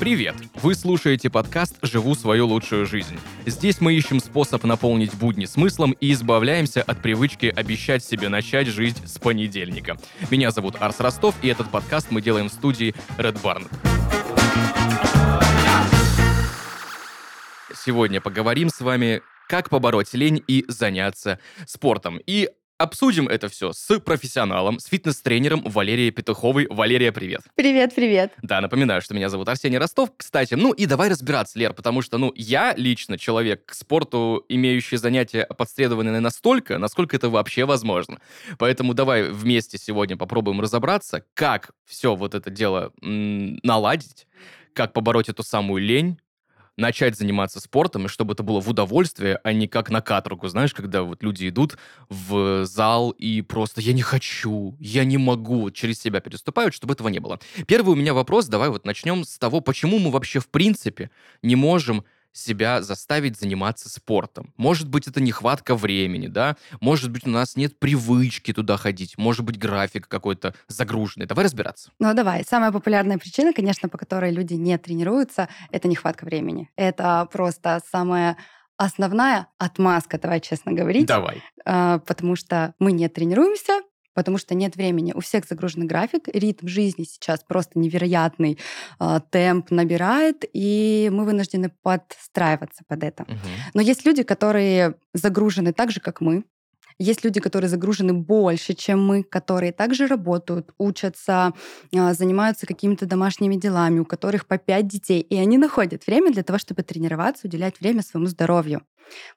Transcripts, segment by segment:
Привет! Вы слушаете подкаст «Живу свою лучшую жизнь». Здесь мы ищем способ наполнить будни смыслом и избавляемся от привычки обещать себе начать жизнь с понедельника. Меня зовут Арс Ростов, и этот подкаст мы делаем в студии Red Barn. Сегодня поговорим с вами, как побороть лень и заняться спортом. И Обсудим это все с профессионалом, с фитнес-тренером Валерией Петуховой. Валерия, привет. Привет, привет. Да, напоминаю, что меня зовут Арсений Ростов, кстати. Ну и давай разбираться, Лер, потому что, ну, я лично человек к спорту, имеющий занятия подсредованные настолько, насколько это вообще возможно. Поэтому давай вместе сегодня попробуем разобраться, как все вот это дело м- наладить, как побороть эту самую лень, начать заниматься спортом, и чтобы это было в удовольствие, а не как на каторгу, знаешь, когда вот люди идут в зал и просто «я не хочу, я не могу», через себя переступают, чтобы этого не было. Первый у меня вопрос, давай вот начнем с того, почему мы вообще в принципе не можем себя заставить заниматься спортом. Может быть, это нехватка времени, да? Может быть, у нас нет привычки туда ходить. Может быть, график какой-то загруженный. Давай разбираться. Ну, давай. Самая популярная причина, конечно, по которой люди не тренируются, это нехватка времени. Это просто самая основная отмазка, давай честно говорить. Давай. А, потому что мы не тренируемся, потому что нет времени. У всех загруженный график, ритм жизни сейчас просто невероятный, э, темп набирает, и мы вынуждены подстраиваться под это. Угу. Но есть люди, которые загружены так же, как мы. Есть люди, которые загружены больше, чем мы, которые также работают, учатся, э, занимаются какими-то домашними делами, у которых по пять детей, и они находят время для того, чтобы тренироваться, уделять время своему здоровью.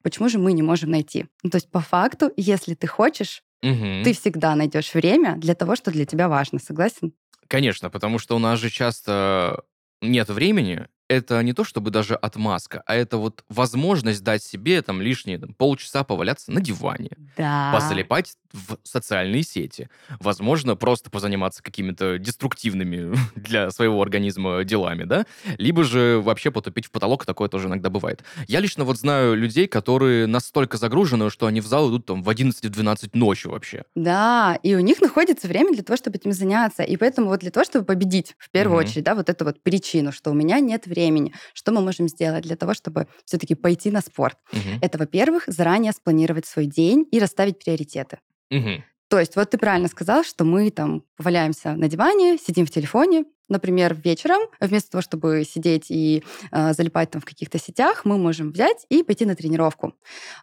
Почему же мы не можем найти? Ну, то есть по факту, если ты хочешь, Угу. Ты всегда найдешь время для того, что для тебя важно, согласен? Конечно, потому что у нас же часто нет времени, это не то чтобы даже отмазка, а это вот возможность дать себе там лишние там, полчаса поваляться на диване, да. позалипать в социальные сети, возможно, просто позаниматься какими-то деструктивными для своего организма делами, да, либо же вообще потупить в потолок, такое тоже иногда бывает. Я лично вот знаю людей, которые настолько загружены, что они в зал идут там в 11-12 ночи вообще. Да, и у них находится время для того, чтобы этим заняться, и поэтому вот для того, чтобы победить, в первую mm-hmm. очередь, да, вот эту вот причину, что у меня нет времени, времени. Что мы можем сделать для того, чтобы все-таки пойти на спорт? Угу. Это, во-первых, заранее спланировать свой день и расставить приоритеты. Угу. То есть вот ты правильно сказал, что мы там валяемся на диване, сидим в телефоне, например, вечером, вместо того, чтобы сидеть и э, залипать там в каких-то сетях, мы можем взять и пойти на тренировку.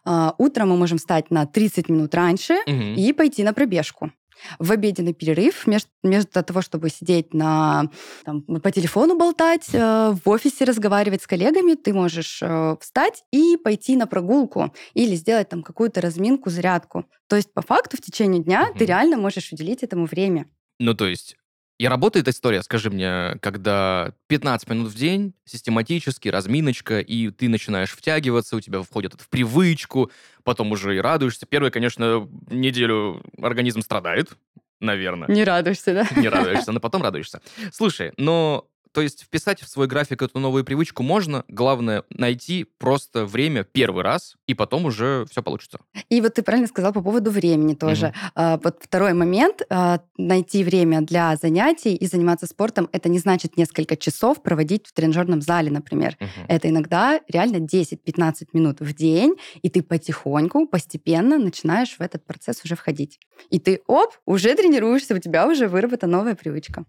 Э, утром мы можем встать на 30 минут раньше угу. и пойти на пробежку в обеденный перерыв, между, между того, чтобы сидеть на, там, по телефону болтать, э, в офисе разговаривать с коллегами, ты можешь э, встать и пойти на прогулку или сделать там какую-то разминку, зарядку. То есть по факту в течение дня угу. ты реально можешь уделить этому время. Ну, то есть и работает история, скажи мне, когда 15 минут в день, систематически, разминочка, и ты начинаешь втягиваться, у тебя входит это в привычку, потом уже и радуешься. Первую, конечно, неделю организм страдает, наверное. Не радуешься, да? Не радуешься, но потом радуешься. Слушай, но то есть вписать в свой график эту новую привычку можно, главное найти просто время первый раз, и потом уже все получится. И вот ты правильно сказал по поводу времени тоже. Угу. Вот второй момент, а, найти время для занятий и заниматься спортом, это не значит несколько часов проводить в тренажерном зале, например. Угу. Это иногда реально 10-15 минут в день, и ты потихоньку, постепенно начинаешь в этот процесс уже входить. И ты, оп, уже тренируешься, у тебя уже выработана новая привычка.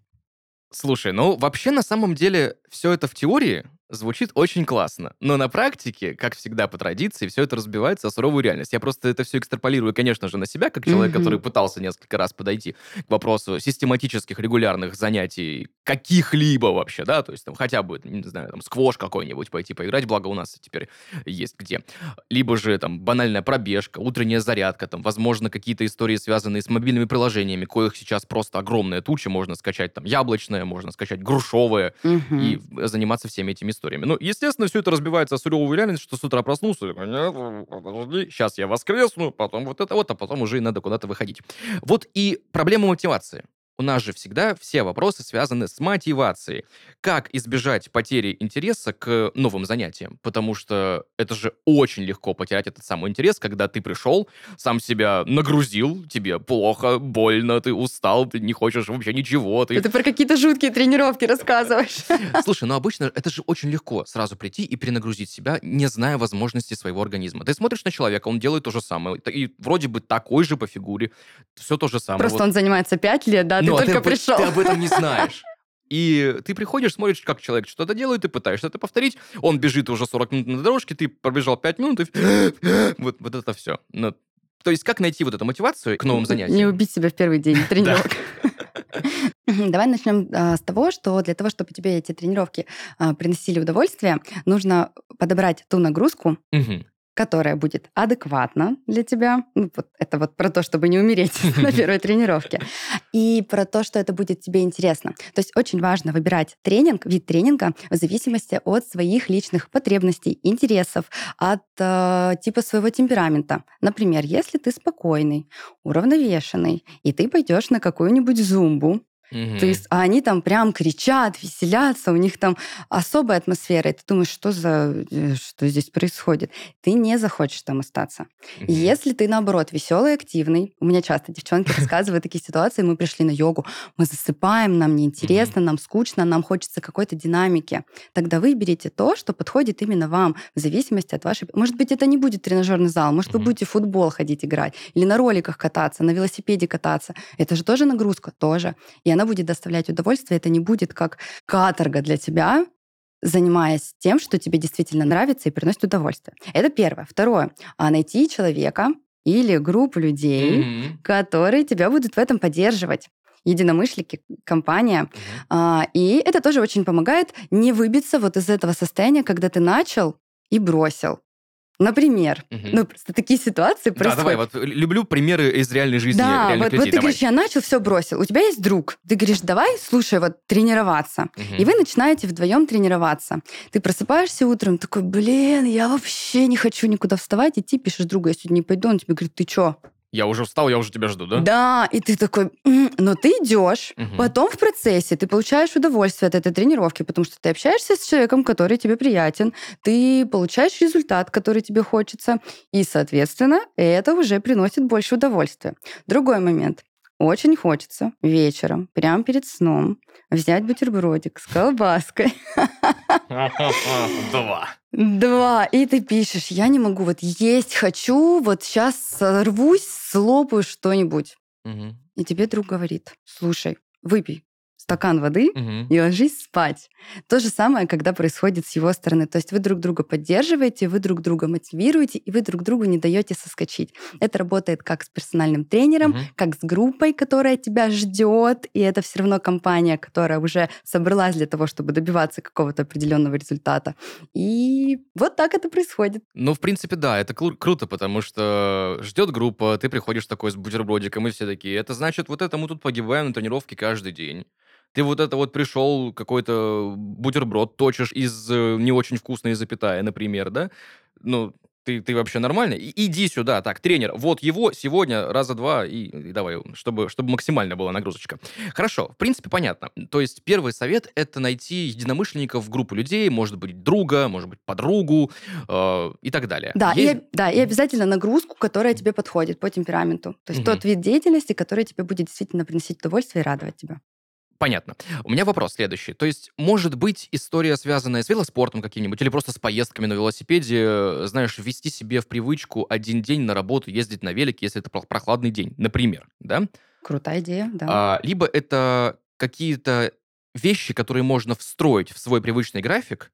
Слушай, ну вообще на самом деле все это в теории Звучит очень классно, но на практике, как всегда по традиции, все это разбивается о суровую реальность. Я просто это все экстраполирую, конечно же, на себя, как человек, mm-hmm. который пытался несколько раз подойти к вопросу систематических регулярных занятий каких-либо вообще, да, то есть там хотя бы, не знаю, там сквош какой-нибудь пойти поиграть, благо у нас теперь есть где. Либо же там банальная пробежка, утренняя зарядка, там, возможно, какие-то истории, связанные с мобильными приложениями, коих сейчас просто огромная туча, можно скачать там яблочное, можно скачать грушовое mm-hmm. и заниматься всеми этими историями. Ну, естественно, все это разбивается о суровую реальность, что с утра проснулся, подожди, сейчас я воскресну, потом вот это вот, а потом уже и надо куда-то выходить. Вот и проблема мотивации. У нас же всегда все вопросы связаны с мотивацией. Как избежать потери интереса к новым занятиям? Потому что это же очень легко потерять этот самый интерес, когда ты пришел, сам себя нагрузил, тебе плохо, больно, ты устал, ты не хочешь вообще ничего. Ты... Это про какие-то жуткие тренировки рассказываешь. Слушай, ну обычно это же очень легко сразу прийти и перенагрузить себя, не зная возможностей своего организма. Ты смотришь на человека, он делает то же самое, и вроде бы такой же по фигуре, все то же самое. Просто вот. он занимается пять лет, да, ты Но только ты, пришел. Ты об этом не знаешь. И ты приходишь, смотришь, как человек что-то делает, ты пытаешься это повторить, он бежит уже 40 минут на дорожке, ты пробежал 5 минут, и вот, вот это все. Ну, то есть как найти вот эту мотивацию к новым занятиям? Не убить себя в первый день тренировок. Давай начнем а, с того, что для того, чтобы тебе эти тренировки а, приносили удовольствие, нужно подобрать ту нагрузку, угу которая будет адекватна для тебя. Ну, вот это вот про то, чтобы не умереть на первой тренировке. И про то, что это будет тебе интересно. То есть очень важно выбирать тренинг, вид тренинга в зависимости от своих личных потребностей, интересов, от э, типа своего темперамента. Например, если ты спокойный, уравновешенный, и ты пойдешь на какую-нибудь зумбу, Угу. То есть, а они там прям кричат, веселятся, у них там особая атмосфера. И ты думаешь, что за э, что здесь происходит? Ты не захочешь там остаться. Угу. Если ты, наоборот, веселый, активный, у меня часто девчонки рассказывают такие ситуации, мы пришли на йогу, мы засыпаем, нам неинтересно, угу. нам скучно, нам хочется какой-то динамики. Тогда выберите то, что подходит именно вам, в зависимости от вашей... Может быть, это не будет тренажерный зал, может, угу. вы будете в футбол ходить играть, или на роликах кататься, на велосипеде кататься. Это же тоже нагрузка, тоже. И она будет доставлять удовольствие, это не будет как каторга для тебя, занимаясь тем, что тебе действительно нравится и приносит удовольствие. Это первое. Второе. А найти человека или группу людей, mm-hmm. которые тебя будут в этом поддерживать единомышленники, компания. Uh-huh. А, и это тоже очень помогает не выбиться вот из этого состояния, когда ты начал и бросил. Например, угу. ну просто такие ситуации происходят. Да, давай, вот люблю примеры из реальной жизни. Да, вот, людей, вот ты давай. говоришь, я начал, все бросил. У тебя есть друг. Ты говоришь, давай, слушай, вот тренироваться. Угу. И вы начинаете вдвоем тренироваться. Ты просыпаешься утром, такой, блин, я вообще не хочу никуда вставать. И ты пишешь другу, я сегодня не пойду. Он тебе говорит, ты что? Я уже встал, я уже тебя жду, да? Да, и ты такой, но ты идешь, угу. потом в процессе ты получаешь удовольствие от этой тренировки, потому что ты общаешься с человеком, который тебе приятен, ты получаешь результат, который тебе хочется, и, соответственно, это уже приносит больше удовольствия. Другой момент. Очень хочется вечером, прямо перед сном, взять бутербродик с колбаской. Два. Два. И ты пишешь, я не могу, вот есть хочу, вот сейчас сорвусь, слопаю что-нибудь. И тебе друг говорит, слушай, выпей стакан воды угу. и ложись спать. То же самое, когда происходит с его стороны. То есть вы друг друга поддерживаете, вы друг друга мотивируете, и вы друг другу не даете соскочить. Это работает как с персональным тренером, угу. как с группой, которая тебя ждет, и это все равно компания, которая уже собралась для того, чтобы добиваться какого-то определенного результата. И вот так это происходит. Ну, в принципе, да, это кру- круто, потому что ждет группа, ты приходишь такой с бутербродиком, и все такие, это значит, вот это мы тут погибаем на тренировке каждый день. Ты вот это вот пришел, какой-то бутерброд точишь из э, не очень вкусной запятая, например, да? Ну, ты, ты вообще нормальный? И, иди сюда, так, тренер, вот его сегодня раза два и, и давай, чтобы, чтобы максимально была нагрузочка. Хорошо, в принципе, понятно. То есть первый совет — это найти единомышленников группу людей, может быть, друга, может быть, подругу э, и так далее. Да, есть... и, да, и обязательно нагрузку, которая тебе подходит по темпераменту. То есть угу. тот вид деятельности, который тебе будет действительно приносить удовольствие и радовать тебя. Понятно. У меня вопрос следующий. То есть, может быть, история, связанная с велоспортом каким-нибудь, или просто с поездками на велосипеде, знаешь, ввести себе в привычку один день на работу ездить на велике, если это прохладный день, например, да? Крутая идея, да. А, либо это какие-то вещи, которые можно встроить в свой привычный график,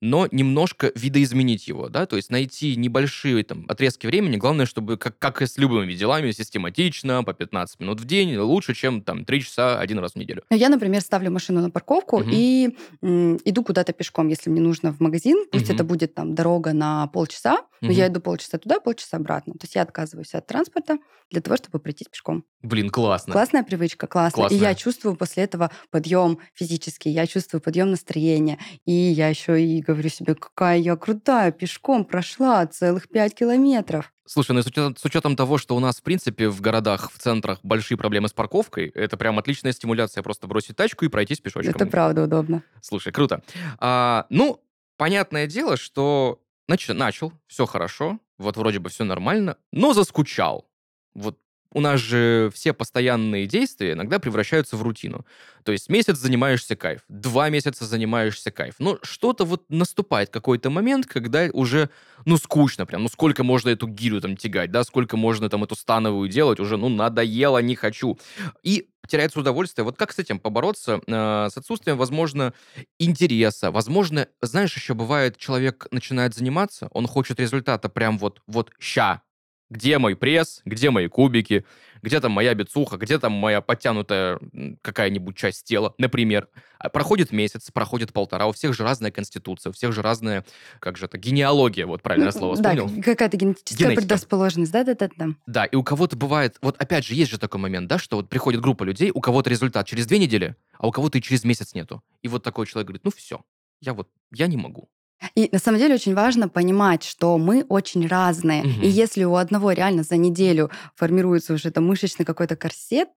но немножко видоизменить его, да, то есть найти небольшие там отрезки времени, главное, чтобы, как, как и с любыми делами, систематично, по 15 минут в день, лучше, чем там 3 часа один раз в неделю. Ну, я, например, ставлю машину на парковку угу. и м, иду куда-то пешком, если мне нужно в магазин, пусть угу. это будет там дорога на полчаса, но угу. я иду полчаса туда, полчаса обратно. То есть я отказываюсь от транспорта для того, чтобы пройти пешком. Блин, классно. Классная привычка, классно. Классная. И я чувствую после этого подъем физический, я чувствую подъем настроения. И я еще и говорю себе, какая я крутая, пешком прошла целых пять километров. Слушай, ну с учетом, с учетом того, что у нас, в принципе, в городах, в центрах большие проблемы с парковкой, это прям отличная стимуляция просто бросить тачку и пройтись пешочком. Это правда удобно. Слушай, круто. А, ну, понятное дело, что значит, начал, все хорошо, вот вроде бы все нормально, но заскучал. Вот у нас же все постоянные действия иногда превращаются в рутину. То есть месяц занимаешься кайф, два месяца занимаешься кайф. Но что-то вот наступает какой-то момент, когда уже, ну, скучно прям. Ну, сколько можно эту гирю там тягать, да, сколько можно там эту становую делать, уже, ну, надоело, не хочу. И теряется удовольствие. Вот как с этим побороться? Э, с отсутствием, возможно, интереса. Возможно, знаешь, еще бывает, человек начинает заниматься, он хочет результата прям вот, вот ща, где мой пресс, где мои кубики, где там моя бицуха, где там моя подтянутая какая-нибудь часть тела, например. А проходит месяц, проходит полтора, у всех же разная конституция, у всех же разная, как же это, генеалогия, вот правильное ну, слово вспомнил. Да, какая-то генетическая Генетика. предрасположенность, да-да-да. Да, и у кого-то бывает, вот опять же, есть же такой момент, да, что вот приходит группа людей, у кого-то результат через две недели, а у кого-то и через месяц нету. И вот такой человек говорит, ну все, я вот, я не могу. И на самом деле очень важно понимать, что мы очень разные. Угу. И если у одного реально за неделю формируется уже там мышечный какой-то корсет,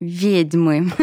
ведьмы.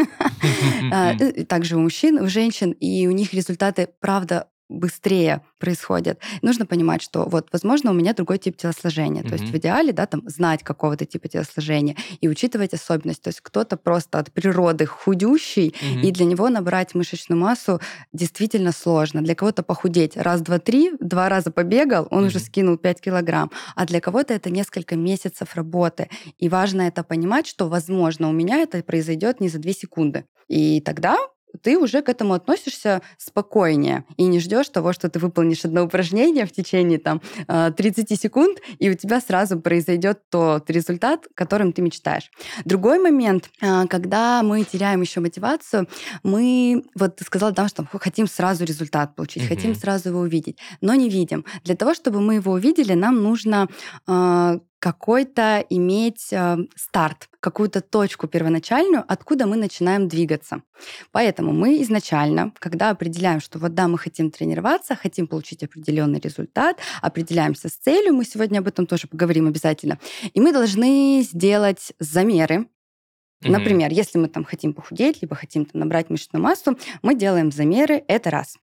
А, также у мужчин, у женщин, и у них результаты, правда, быстрее происходят. Нужно понимать, что вот, возможно, у меня другой тип телосложения. Mm-hmm. То есть в идеале, да, там, знать какого-то типа телосложения и учитывать особенность. То есть кто-то просто от природы худющий, mm-hmm. и для него набрать мышечную массу действительно сложно. Для кого-то похудеть раз, два, три, два раза побегал, он mm-hmm. уже скинул 5 килограмм. А для кого-то это несколько месяцев работы. И важно это понимать, что, возможно, у меня это произойдет не за две секунды. И тогда ты уже к этому относишься спокойнее и не ждешь того, что ты выполнишь одно упражнение в течение там 30 э, секунд, и у тебя сразу произойдет тот результат, которым ты мечтаешь. Другой момент, э, когда мы теряем еще мотивацию, мы, вот ты сказала, да, что хотим сразу результат получить, mm-hmm. хотим сразу его увидеть, но не видим. Для того, чтобы мы его увидели, нам нужно э, какой-то иметь э, старт, какую-то точку первоначальную, откуда мы начинаем двигаться. Поэтому мы изначально, когда определяем, что вот да, мы хотим тренироваться, хотим получить определенный результат, определяемся с целью, мы сегодня об этом тоже поговорим обязательно, и мы должны сделать замеры, Mm-hmm. Например, если мы там хотим похудеть, либо хотим там, набрать мышечную массу, мы делаем замеры, это раз.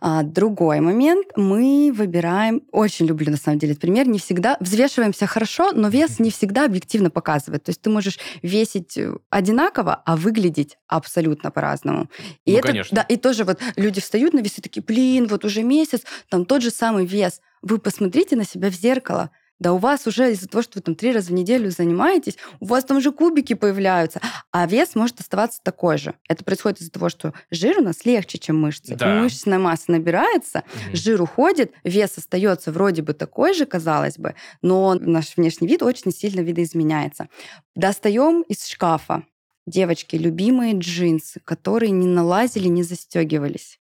А, другой момент, мы выбираем, очень люблю на самом деле этот пример, не всегда взвешиваемся хорошо, но вес не всегда объективно показывает. То есть ты можешь весить э, одинаково, а выглядеть абсолютно по-разному. И ну, это, конечно. Да, и тоже вот люди встают на весы такие, блин, вот уже месяц, там тот же самый вес. Вы посмотрите на себя в зеркало, да у вас уже из-за того, что вы там три раза в неделю занимаетесь, у вас там же кубики появляются, а вес может оставаться такой же. Это происходит из-за того, что жир у нас легче, чем мышцы. Да. Мышечная масса набирается, угу. жир уходит, вес остается вроде бы такой же, казалось бы, но наш внешний вид очень сильно видоизменяется. Достаем из шкафа девочки любимые джинсы, которые не налазили, не застегивались.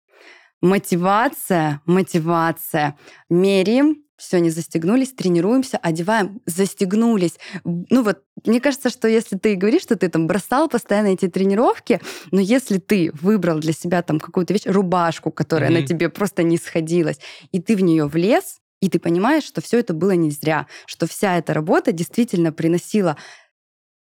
Мотивация, мотивация. Меряем, все, не застегнулись, тренируемся, одеваем, застегнулись. Ну вот, мне кажется, что если ты говоришь, что ты там бросал постоянно эти тренировки, но если ты выбрал для себя там какую-то вещь, рубашку, которая mm-hmm. на тебе просто не сходилась, и ты в нее влез, и ты понимаешь, что все это было не зря, что вся эта работа действительно приносила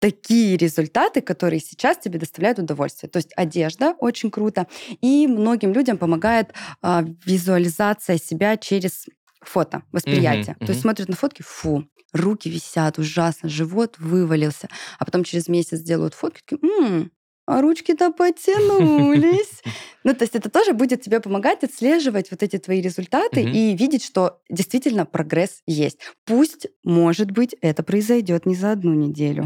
такие результаты, которые сейчас тебе доставляют удовольствие. То есть одежда очень круто. И многим людям помогает э, визуализация себя через фото, восприятие. Mm-hmm, То есть смотрят на фотки, фу, руки висят ужасно, живот вывалился. А потом через месяц делают фотки, такие, м-м, а ручки-то потянулись. Ну, то есть это тоже будет тебе помогать отслеживать вот эти твои результаты и видеть, что действительно прогресс есть. Пусть, может быть, это произойдет не за одну неделю,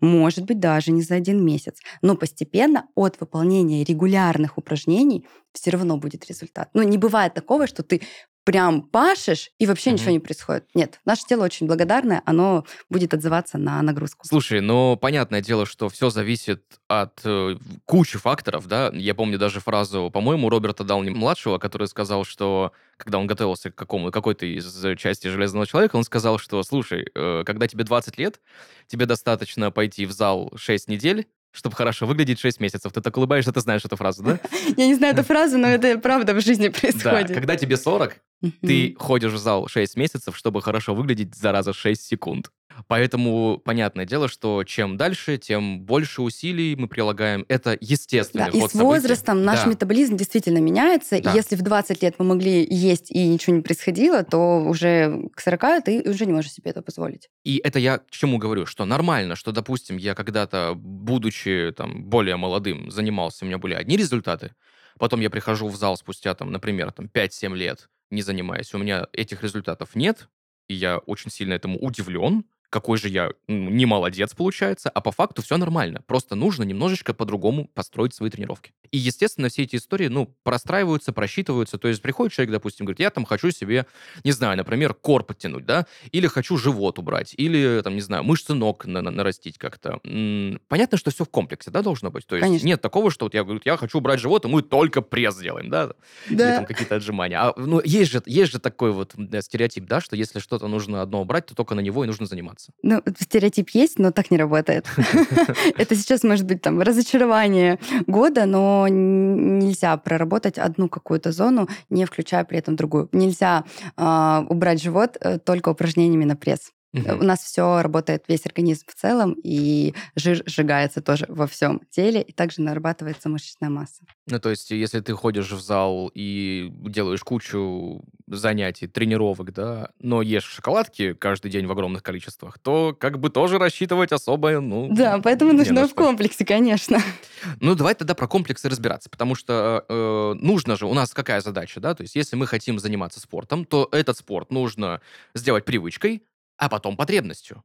может быть, даже не за один месяц, но постепенно от выполнения регулярных упражнений все равно будет результат. Ну, не бывает такого, что ты прям пашешь, и вообще mm-hmm. ничего не происходит. Нет, наше тело очень благодарное, оно будет отзываться на нагрузку. Слушай, ну, понятное дело, что все зависит от э, кучи факторов, да. Я помню даже фразу, по-моему, Роберта Дауни-младшего, который сказал, что когда он готовился к какому какой-то из части Железного Человека, он сказал, что, слушай, э, когда тебе 20 лет, тебе достаточно пойти в зал 6 недель, чтобы хорошо выглядеть 6 месяцев. Ты так улыбаешься, ты знаешь эту фразу, да? Я не знаю эту фразу, но это правда в жизни происходит. Да, когда тебе 40, ты ходишь в зал 6 месяцев, чтобы хорошо выглядеть за раза 6 секунд. Поэтому понятное дело, что чем дальше, тем больше усилий мы прилагаем. Это естественный да, И с возрастом событий. наш да. метаболизм действительно меняется. Да. И если в 20 лет мы могли есть и ничего не происходило, то уже к 40 ты уже не можешь себе это позволить. И это я к чему говорю, что нормально, что, допустим, я когда-то, будучи там более молодым, занимался, у меня были одни результаты, потом я прихожу в зал спустя, там, например, там, 5-7 лет, не занимаясь, у меня этих результатов нет, и я очень сильно этому удивлен, какой же я ну, не молодец, получается, а по факту все нормально. Просто нужно немножечко по-другому построить свои тренировки. И, естественно, все эти истории, ну, простраиваются, просчитываются. То есть приходит человек, допустим, говорит, я там хочу себе, не знаю, например, кор подтянуть, да, или хочу живот убрать, или, там, не знаю, мышцы ног на на нарастить как-то. Понятно, что все в комплексе, да, должно быть? То есть Конечно. нет такого, что вот я говорю, я хочу убрать живот, и мы только пресс делаем, да, или там какие-то отжимания. А, ну, есть же, есть же такой вот да, стереотип, да, что если что-то нужно одно убрать, то только на него и нужно заниматься. Ну, стереотип есть, но так не работает. Это сейчас может быть там разочарование года, но нельзя проработать одну какую-то зону, не включая при этом другую. Нельзя а, убрать живот э, только упражнениями на пресс. Мгм. У нас все работает, весь организм в целом, и жир сжигается тоже во всем теле, и также нарабатывается мышечная масса. Ну, то есть, если ты ходишь в зал и делаешь кучу занятий, тренировок, да, но ешь шоколадки каждый день в огромных количествах, то как бы тоже рассчитывать особо, ну... Да, поэтому нужно в комплексе, конечно. Ну, давай тогда про комплексы разбираться, потому что э, нужно же, у нас какая задача, да, то есть если мы хотим заниматься спортом, то этот спорт нужно сделать привычкой, а потом потребностью.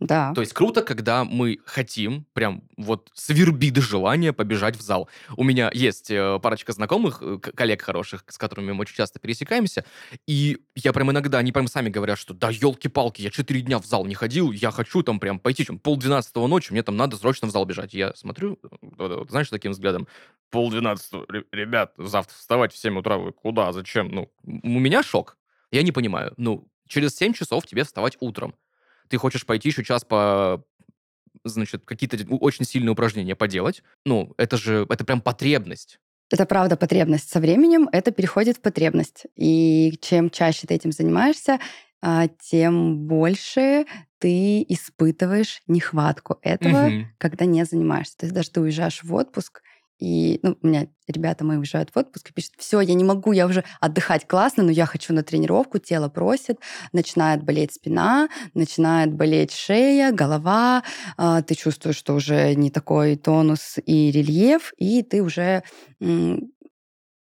Да. То есть круто, когда мы хотим, прям вот свербит желание побежать в зал. У меня есть э, парочка знакомых, э, коллег хороших, с которыми мы очень часто пересекаемся, и я прям иногда, они прям сами говорят, что да, елки-палки, я четыре дня в зал не ходил, я хочу там прям пойти, чем полдвенадцатого ночи, мне там надо срочно в зал бежать. Я смотрю, э, знаешь, таким взглядом, полдвенадцатого, ре- ребят, завтра вставать в 7 утра, вы куда, зачем? Ну, у меня шок. Я не понимаю. Ну, через 7 часов тебе вставать утром ты хочешь пойти еще час по значит, какие-то очень сильные упражнения поделать, ну, это же, это прям потребность. Это правда потребность. Со временем это переходит в потребность. И чем чаще ты этим занимаешься, а, тем больше ты испытываешь нехватку этого, Мгм. когда не занимаешься. То есть даже ты уезжаешь в отпуск, и ну, у меня ребята мои уезжают в отпуск и пишут, все, я не могу, я уже отдыхать классно, но я хочу на тренировку, тело просит, начинает болеть спина, начинает болеть шея, голова, а, ты чувствуешь, что уже не такой тонус и рельеф, и ты уже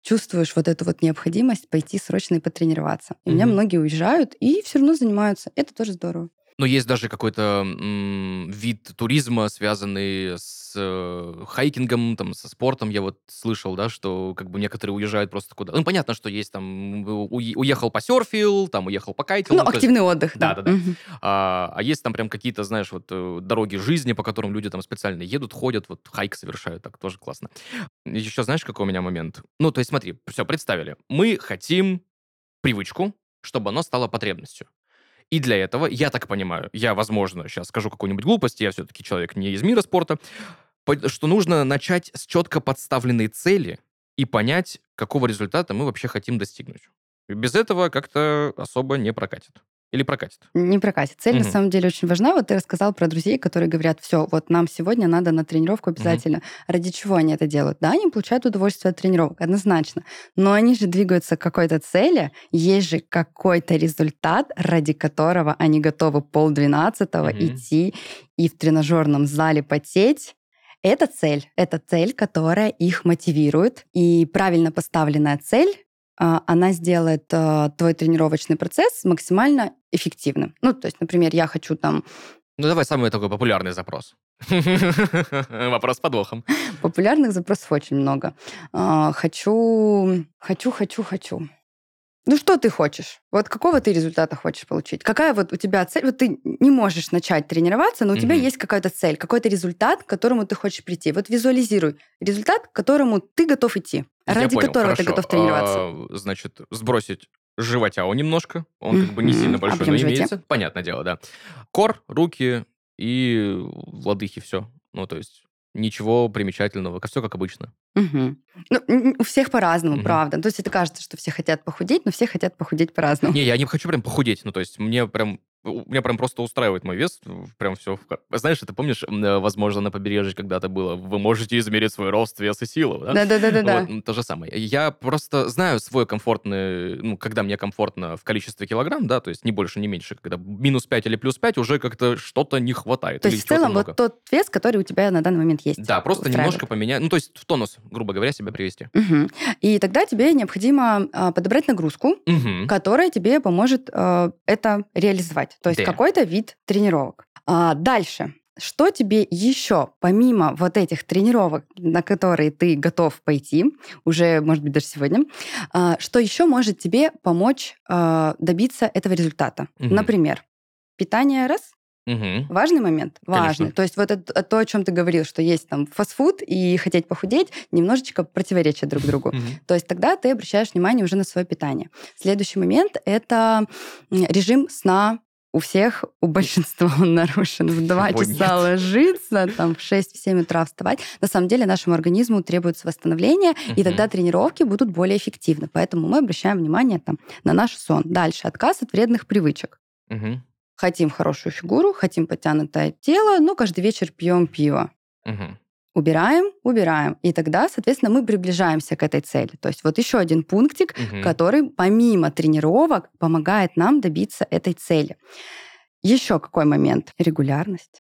чувствуешь вот эту вот необходимость пойти срочно и потренироваться. И у меня многие уезжают и все равно занимаются. Это тоже здорово. Но есть даже какой-то м, вид туризма, связанный с э, хайкингом, там, со спортом. Я вот слышал, да, что как бы некоторые уезжают просто куда. Ну, понятно, что есть там, уе- уехал посерфил, там, уехал покайтил. Ну, ну, то есть- активный отдых, да. Да-да-да. Мгм. А, а есть там прям какие-то, знаешь, вот э, дороги жизни, по которым люди там специально едут, ходят, вот хайк совершают, так тоже классно. Еще знаешь, какой у меня момент? Ну, то есть смотри, все, представили. Мы хотим привычку, чтобы оно стало потребностью. И для этого, я так понимаю, я, возможно, сейчас скажу какую-нибудь глупость, я все-таки человек не из мира спорта, по- что нужно начать с четко подставленной цели и понять, какого результата мы вообще хотим достигнуть. Без этого как-то особо не прокатит. Или прокатит. Не прокатит. Цель на Мгм. самом деле очень важна. Вот ты рассказал про друзей, которые говорят, все, вот нам сегодня надо на тренировку обязательно. Ради чего они это делают? Да, они получают удовольствие от тренировок, однозначно. Но они же двигаются к какой-то цели, есть же какой-то результат, ради которого они готовы полдвенадцатого Мгм. идти и в тренажерном зале потеть. Это цель. Это цель, которая их мотивирует. И правильно поставленная цель она сделает а, твой тренировочный процесс максимально эффективным. Ну, то есть, например, я хочу там Ну, давай самый такой популярный запрос. Вопрос с подвохом. популярных запросов очень много. А, хочу, хочу, хочу, хочу. Ну, что ты хочешь? Вот какого ты результата хочешь получить? Какая вот у тебя цель? Вот ты не можешь начать тренироваться, но у тебя Мгм. есть какая-то цель, какой-то результат, к которому ты хочешь прийти. Вот визуализируй результат, к которому ты готов идти, Я ради понял, которого ты хорошо. готов тренироваться. А, Значит, сбросить животяу немножко. Он как бы не сильно большой, почему но животяу? имеется. Понятное дело, да. Кор, руки и лодыхи, все. Ну, то есть Ничего примечательного, все как обычно. Угу. Ну, у всех по-разному, угу. правда. То есть это кажется, что все хотят похудеть, но все хотят похудеть по-разному. Не, я не хочу прям похудеть. Ну, то есть мне прям меня прям просто устраивает мой вес, прям все. Знаешь, ты помнишь, э, возможно, на побережье когда-то было, вы можете измерить свой рост, вес и силу, да? Да-да-да. Вот, то же самое. Я просто знаю свой комфортный, ну, когда мне комфортно в количестве килограмм, да, то есть не больше, не меньше, когда минус 5 или плюс 5 уже как-то что-то не хватает. То есть в целом вот тот вес, который у тебя на данный момент есть. Да, просто устраивает. немножко поменять, ну, то есть в тонус, грубо говоря, себя привести. Угу. И тогда тебе необходимо а, подобрать нагрузку, угу. которая тебе поможет а, это реализовать. То есть да. какой-то вид тренировок. А, дальше. Что тебе еще, помимо вот этих тренировок, на которые ты готов пойти, уже, может быть, даже сегодня, а, что еще может тебе помочь а, добиться этого результата? Угу. Например, питание раз, Угу. Важный момент? Важный. Конечно. То есть вот это, то, о чем ты говорил, что есть там фастфуд и хотеть похудеть, немножечко противоречат друг другу. Угу. То есть тогда ты обращаешь внимание уже на свое питание. Следующий момент — это режим сна у всех, у большинства он нарушен. В 2 О, часа нет. ложиться, там, в 6-7 утра вставать. На самом деле нашему организму требуется восстановление, угу. и тогда тренировки будут более эффективны. Поэтому мы обращаем внимание там, на наш сон. Дальше. Отказ от вредных привычек. Угу. Хотим хорошую фигуру, хотим подтянутое тело, но каждый вечер пьем пиво. Угу убираем, убираем. И тогда, соответственно, мы приближаемся к этой цели. То есть вот еще один пунктик, угу. который помимо тренировок помогает нам добиться этой цели. Еще какой момент? Регулярность.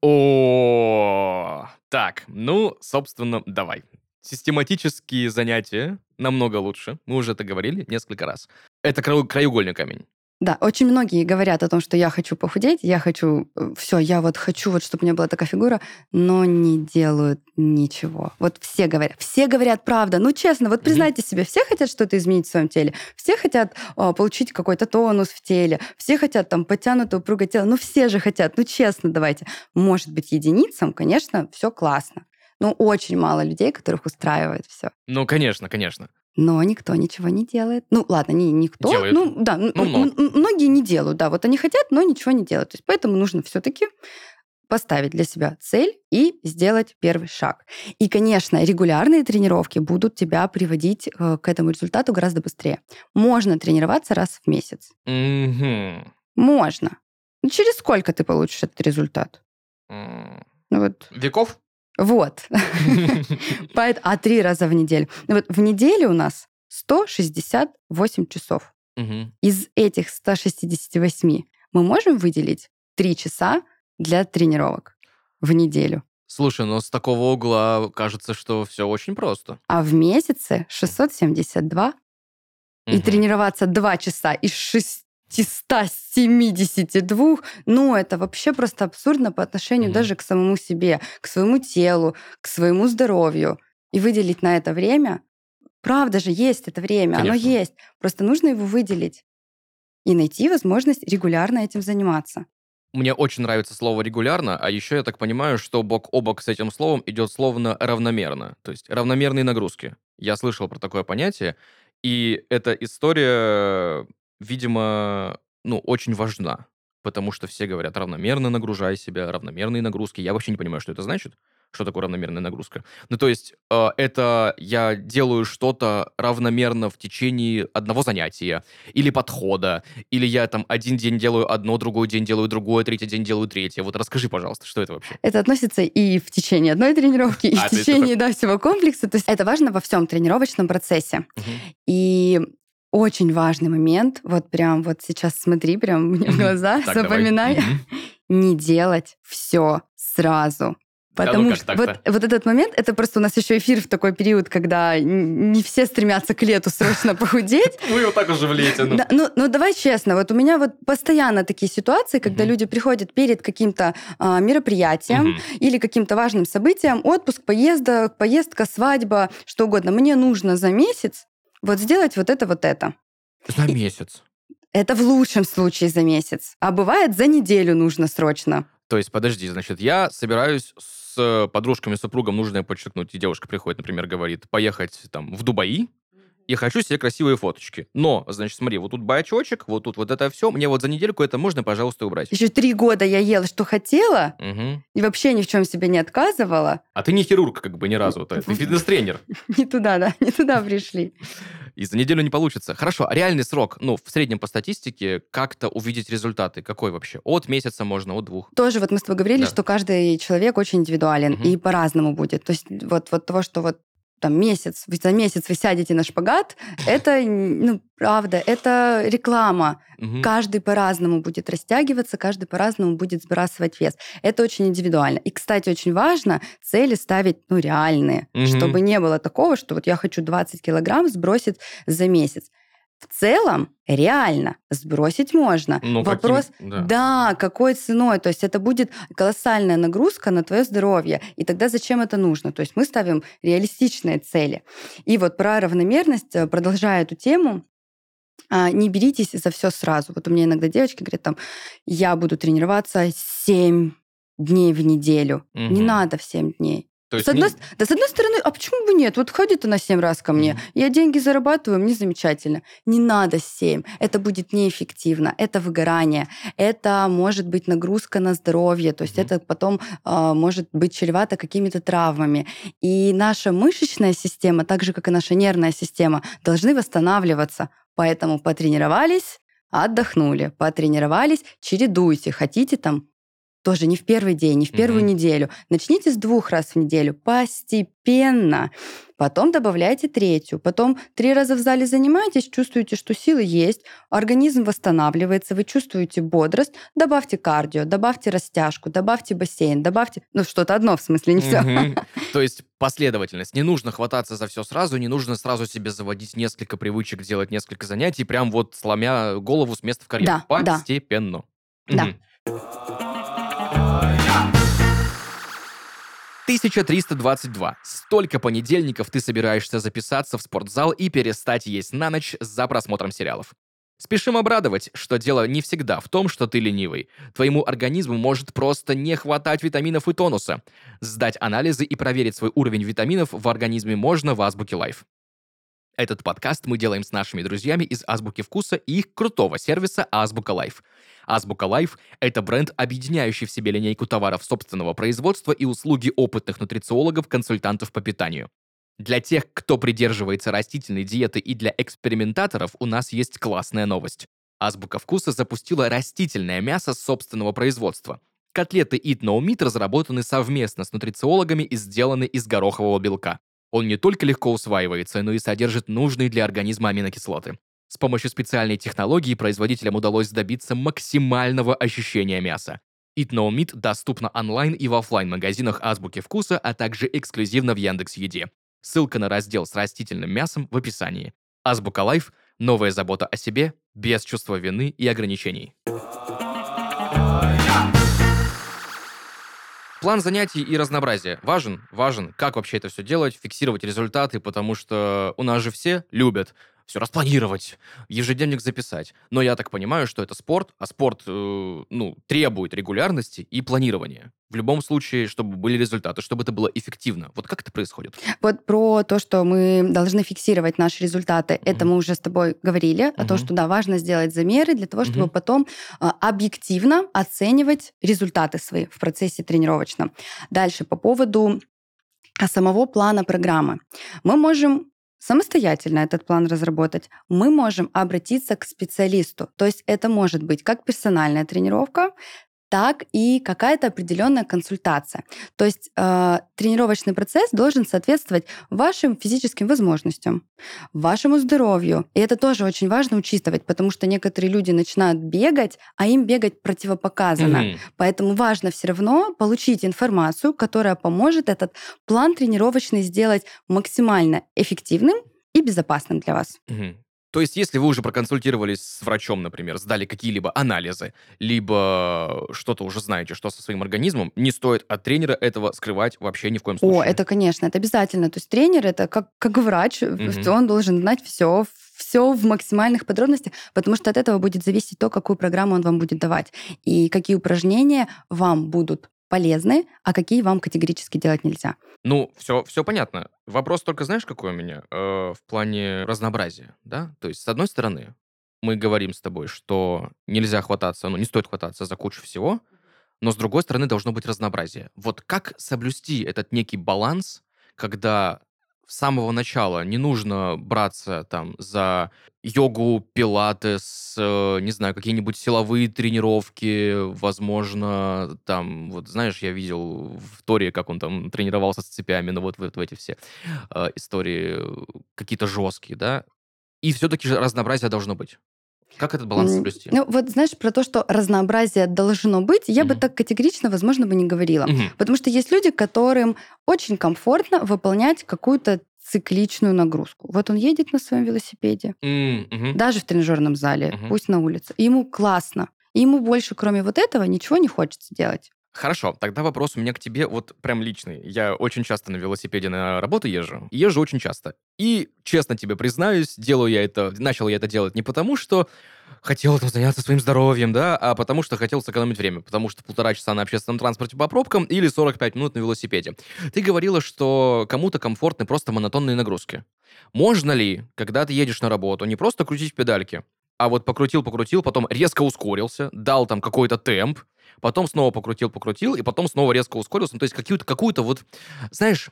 О, так, ну, собственно, давай. Систематические занятия намного лучше. Мы уже это говорили несколько раз. Это краеугольный камень. Да, очень многие говорят о том, что я хочу похудеть, я хочу, э, все, я вот хочу, вот чтобы у меня была такая фигура, но не делают ничего. Вот все говорят, все говорят правда. Ну, честно, вот признайте mm-hmm. себе, все хотят что-то изменить в своем теле, все хотят о, получить какой-то тонус в теле, все хотят там подтянутое упругое тело, ну, все же хотят, ну, честно, давайте. Может быть, единицам, конечно, все классно. Но очень мало людей, которых устраивает все. Ну, конечно, конечно но никто ничего не делает. Ну, ладно, не никто. Делает. Ну, да, ну, многие не делают, да. Вот они хотят, но ничего не делают. То есть поэтому нужно все-таки поставить для себя цель и сделать первый шаг. И, конечно, регулярные тренировки будут тебя приводить э, к этому результату гораздо быстрее. Можно тренироваться раз в месяц. Mm-hmm. Можно. Ну, через сколько ты получишь этот результат? Mm. Вот. Веков? Вот. А три раза в неделю. Ну вот в неделю у нас 168 часов. Из этих 168 мы можем выделить 3 часа для тренировок в неделю. Слушай, но с такого угла кажется, что все очень просто. А в месяце 672. И тренироваться 2 часа из 6 172, ну, это вообще просто абсурдно по отношению mm-hmm. даже к самому себе, к своему телу, к своему здоровью. И выделить на это время, правда же, есть это время, Конечно. оно есть. Просто нужно его выделить и найти возможность регулярно этим заниматься. Мне очень нравится слово регулярно, а еще я так понимаю, что бок о бок с этим словом идет словно равномерно, то есть равномерные нагрузки. Я слышал про такое понятие, и эта история видимо, ну, очень важна. Потому что все говорят, равномерно нагружай себя, равномерные нагрузки. Я вообще не понимаю, что это значит. Что такое равномерная нагрузка? Ну, то есть, э, это я делаю что-то равномерно в течение одного занятия или подхода, или я там один день делаю одно, другой день делаю другое, третий день делаю третье. Вот расскажи, пожалуйста, что это вообще? Это относится и в течение одной тренировки, и а, в течение это... да, всего комплекса. То есть это важно во всем тренировочном процессе. Угу. И очень важный момент, вот прям вот сейчас смотри прям мне в глаза, запоминай, не делать все сразу. Потому да, ну что вот, вот этот момент, это просто у нас еще эфир в такой период, когда не все стремятся к лету срочно похудеть. Вы вот так уже в лете. Ну. ну, ну давай честно, вот у меня вот постоянно такие ситуации, когда люди приходят перед каким-то а, мероприятием или каким-то важным событием, отпуск, поездок, поездка, свадьба, что угодно. Мне нужно за месяц вот сделать вот это, вот это. За месяц? Это в лучшем случае за месяц. А бывает, за неделю нужно срочно. То есть, подожди, значит, я собираюсь с подружками, супругом, нужно подчеркнуть, и девушка приходит, например, говорит, поехать там в Дубаи, и хочу себе красивые фоточки. Но, значит, смотри, вот тут бачочек, вот тут вот это все, мне вот за недельку это можно, пожалуйста, убрать. Еще три года я ела, что хотела, угу. и вообще ни в чем себе не отказывала. А ты не хирург, как бы, ни разу. Ты фитнес-тренер. Не туда, да, не туда пришли. И за неделю не получится. Хорошо, а реальный срок, ну, в среднем по статистике, как-то увидеть результаты? Какой вообще? От месяца можно, от двух? Тоже вот мы с тобой говорили, да. что каждый человек очень индивидуален угу. и по-разному будет. То есть вот, вот того, что вот там месяц, за месяц вы сядете на шпагат, это, ну, правда, это реклама. Угу. Каждый по-разному будет растягиваться, каждый по-разному будет сбрасывать вес. Это очень индивидуально. И, кстати, очень важно цели ставить, ну, реальные, угу. чтобы не было такого, что вот я хочу 20 килограмм сбросить за месяц. В целом, реально сбросить можно. Ну, Вопрос, каким, да. да, какой ценой. То есть это будет колоссальная нагрузка на твое здоровье. И тогда зачем это нужно? То есть мы ставим реалистичные цели. И вот про равномерность, э, продолжая эту тему, а, не беритесь за все сразу. Вот у меня иногда девочки говорят, там, я буду тренироваться 7 дней в неделю. Угу. Не надо в 7 дней. То есть с одной, не... Да, с одной стороны, а почему бы нет? Вот ходит она семь раз ко мне, mm. я деньги зарабатываю, мне замечательно. Не надо семь. Это будет неэффективно. Это выгорание. Это может быть нагрузка на здоровье. То есть mm. это потом э, может быть чревато какими-то травмами. И наша мышечная система, так же, как и наша нервная система, должны восстанавливаться. Поэтому потренировались, отдохнули, потренировались, чередуйте. Хотите там тоже не в первый день, не в первую mm-hmm. неделю. Начните с двух раз в неделю, постепенно. Потом добавляйте третью. Потом три раза в зале занимаетесь, чувствуете, что силы есть, организм восстанавливается, вы чувствуете бодрость. Добавьте кардио, добавьте растяжку, добавьте бассейн, добавьте... Ну, что-то одно, в смысле, не все. Mm-hmm. То есть последовательность. Не нужно хвататься за все сразу, не нужно сразу себе заводить несколько привычек, делать несколько занятий, прям вот сломя голову с места в карьеру. Да, Постепенно. Да. Mm-hmm. 1322. Столько понедельников ты собираешься записаться в спортзал и перестать есть на ночь за просмотром сериалов. Спешим обрадовать, что дело не всегда в том, что ты ленивый. Твоему организму может просто не хватать витаминов и тонуса. Сдать анализы и проверить свой уровень витаминов в организме можно в Азбуке Life. Этот подкаст мы делаем с нашими друзьями из Азбуки Вкуса и их крутого сервиса Азбука Life – Азбука Life — это бренд, объединяющий в себе линейку товаров собственного производства и услуги опытных нутрициологов-консультантов по питанию. Для тех, кто придерживается растительной диеты и для экспериментаторов у нас есть классная новость. Азбука вкуса запустила растительное мясо собственного производства. Котлеты Eat No Meat разработаны совместно с нутрициологами и сделаны из горохового белка. Он не только легко усваивается, но и содержит нужные для организма аминокислоты. С помощью специальной технологии производителям удалось добиться максимального ощущения мяса. Eat No Meat доступна онлайн и в офлайн магазинах Азбуки Вкуса, а также эксклюзивно в Яндекс Еде. Ссылка на раздел с растительным мясом в описании. Азбука Life – новая забота о себе, без чувства вины и ограничений. План занятий и разнообразие важен? Важен. Как вообще это все делать? Фиксировать результаты, потому что у нас же все любят все распланировать, ежедневник записать. Но я так понимаю, что это спорт, а спорт, э, ну, требует регулярности и планирования. В любом случае, чтобы были результаты, чтобы это было эффективно. Вот как это происходит? Вот про то, что мы должны фиксировать наши результаты, mm-hmm. это мы уже с тобой говорили, mm-hmm. о том, что да, важно сделать замеры для того, чтобы mm-hmm. потом э, объективно оценивать результаты свои в процессе тренировочном. Дальше по поводу а, самого плана программы. Мы можем самостоятельно этот план разработать, мы можем обратиться к специалисту. То есть это может быть как персональная тренировка, так и какая-то определенная консультация. То есть э, тренировочный процесс должен соответствовать вашим физическим возможностям, вашему здоровью. И это тоже очень важно учитывать, потому что некоторые люди начинают бегать, а им бегать противопоказано. Mm-hmm. Поэтому важно все равно получить информацию, которая поможет этот план тренировочный сделать максимально эффективным и безопасным для вас. Mm-hmm. То есть, если вы уже проконсультировались с врачом, например, сдали какие-либо анализы, либо что-то уже знаете, что со своим организмом, не стоит от тренера этого скрывать вообще ни в коем случае. О, это, конечно, это обязательно. То есть тренер это как, как врач, угу. он должен знать все, все в максимальных подробностях, потому что от этого будет зависеть то, какую программу он вам будет давать и какие упражнения вам будут полезные, а какие вам категорически делать нельзя. Ну, все, все понятно. Вопрос только знаешь, какой у меня? Э, в плане разнообразия, да? То есть, с одной стороны, мы говорим с тобой, что нельзя хвататься, ну, не стоит хвататься за кучу всего, но с другой стороны должно быть разнообразие. Вот как соблюсти этот некий баланс, когда с самого начала не нужно браться там за йогу, пилатес, э, не знаю, какие-нибудь силовые тренировки, возможно, там, вот знаешь, я видел в Торе, как он там тренировался с цепями, ну вот, вот в эти все э, истории какие-то жесткие, да, и все-таки разнообразие должно быть. Как этот баланс соблюсти? Ну, вот знаешь, про то, что разнообразие должно быть, я угу. бы так категорично, возможно, бы не говорила. Угу. Потому что есть люди, которым очень комфортно выполнять какую-то цикличную нагрузку. Вот он едет на своем велосипеде, mm-hmm. даже в тренажерном зале, mm-hmm. пусть на улице. И ему классно. И ему больше, кроме вот этого, ничего не хочется делать. Хорошо, тогда вопрос у меня к тебе вот прям личный. Я очень часто на велосипеде на работу езжу. Езжу очень часто. И, честно тебе признаюсь, делаю я это, начал я это делать не потому, что хотел там заняться своим здоровьем, да, а потому что хотел сэкономить время, потому что полтора часа на общественном транспорте по пробкам или 45 минут на велосипеде. Ты говорила, что кому-то комфортны просто монотонные нагрузки. Можно ли, когда ты едешь на работу, не просто крутить педальки, а вот покрутил-покрутил, потом резко ускорился, дал там какой-то темп, потом снова покрутил-покрутил, и потом снова резко ускорился. Ну, то есть какую-то, какую-то вот... Знаешь,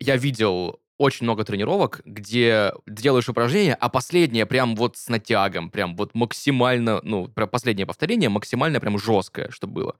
я видел очень много тренировок, где делаешь упражнение, а последнее прям вот с натягом, прям вот максимально, ну, последнее повторение максимально прям жесткое, чтобы было.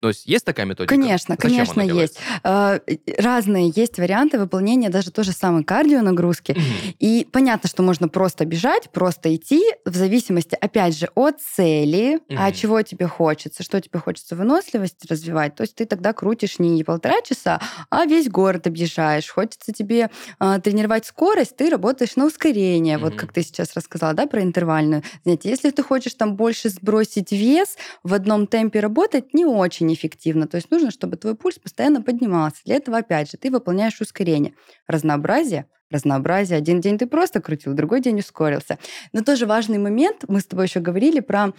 То есть есть такая методика? Конечно, Зачем конечно есть. А, разные есть варианты выполнения даже той же самой кардио нагрузки. Угу. И понятно, что можно просто бежать, просто идти, в зависимости, опять же, от цели, угу. а чего тебе хочется, что тебе хочется выносливость развивать. То есть ты тогда крутишь не полтора часа, а весь город объезжаешь. Хочется тебе э, тренировать скорость, ты работаешь на ускорение, угу. вот как ты сейчас рассказала, да, про интервальную занятие. Если ты хочешь там больше сбросить вес, в одном темпе работать не очень очень эффективно. То есть нужно, чтобы твой пульс постоянно поднимался. Для этого, опять же, ты выполняешь ускорение. Разнообразие разнообразие. Один день ты просто крутил, другой день ускорился. Но тоже важный момент, мы с тобой еще говорили про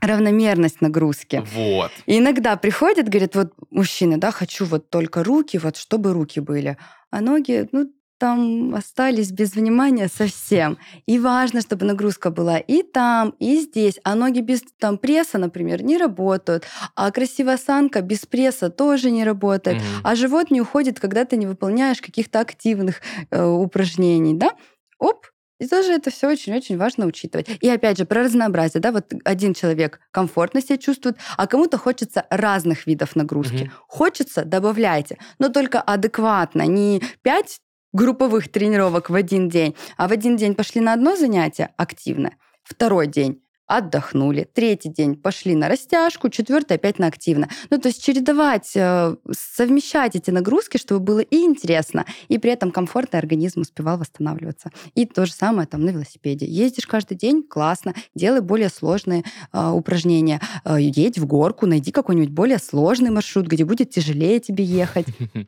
равномерность нагрузки. Вот. И иногда приходят, говорят, вот мужчины, да, хочу вот только руки, вот чтобы руки были. А ноги, ну, там остались без внимания совсем. И важно, чтобы нагрузка была и там, и здесь. А ноги без там, пресса, например, не работают. А красивая осанка без пресса тоже не работает. Mm-hmm. А живот не уходит, когда ты не выполняешь каких-то активных э, упражнений. Да? Оп, и тоже это все очень-очень важно учитывать. И опять же, про разнообразие. Да? Вот один человек комфортно себя чувствует, а кому-то хочется разных видов нагрузки. Угу. Хочется, добавляйте. Но только адекватно. Не 5 групповых тренировок в один день, а в один день пошли на одно занятие активно, второй день отдохнули, третий день пошли на растяжку, четвертый опять на активно. Ну, то есть чередовать, э, совмещать эти нагрузки, чтобы было и интересно, и при этом комфортно организм успевал восстанавливаться. И то же самое там на велосипеде. Ездишь каждый день, классно, делай более сложные э, упражнения. Э, едь в горку, найди какой-нибудь более сложный маршрут, где будет тяжелее тебе ехать.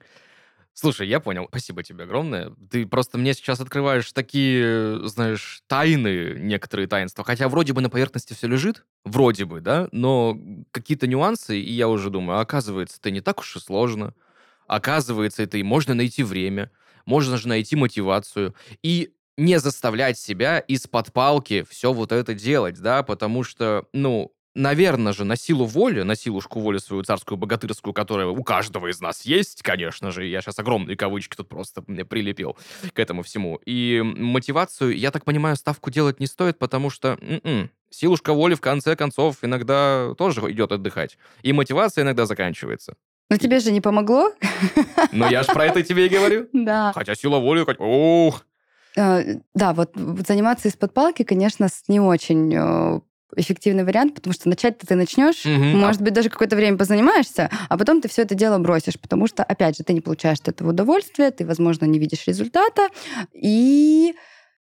Слушай, я понял. Спасибо тебе огромное. Ты просто мне сейчас открываешь такие, знаешь, тайны, некоторые таинства. Хотя вроде бы на поверхности все лежит, вроде бы, да, но какие-то нюансы, и я уже думаю, оказывается, это не так уж и сложно. Оказывается, это и можно найти время, можно же найти мотивацию. И не заставлять себя из-под палки все вот это делать, да, потому что, ну, наверное же, на силу воли, на силушку воли свою царскую богатырскую, которая у каждого из нас есть, конечно же, я сейчас огромные кавычки тут просто мне прилепил к этому всему. И мотивацию, я так понимаю, ставку делать не стоит, потому что м-м, силушка воли в конце концов иногда тоже идет отдыхать. И мотивация иногда заканчивается. Но тебе же не помогло. Ну, я же про это тебе и говорю. Да. Хотя сила воли, ух, э, да, вот заниматься из-под палки, конечно, не очень э, эффективный вариант, потому что начать ты начнешь, угу. может быть, даже какое-то время позанимаешься, а потом ты все это дело бросишь, потому что, опять же, ты не получаешь от этого удовольствия, ты, возможно, не видишь результата, и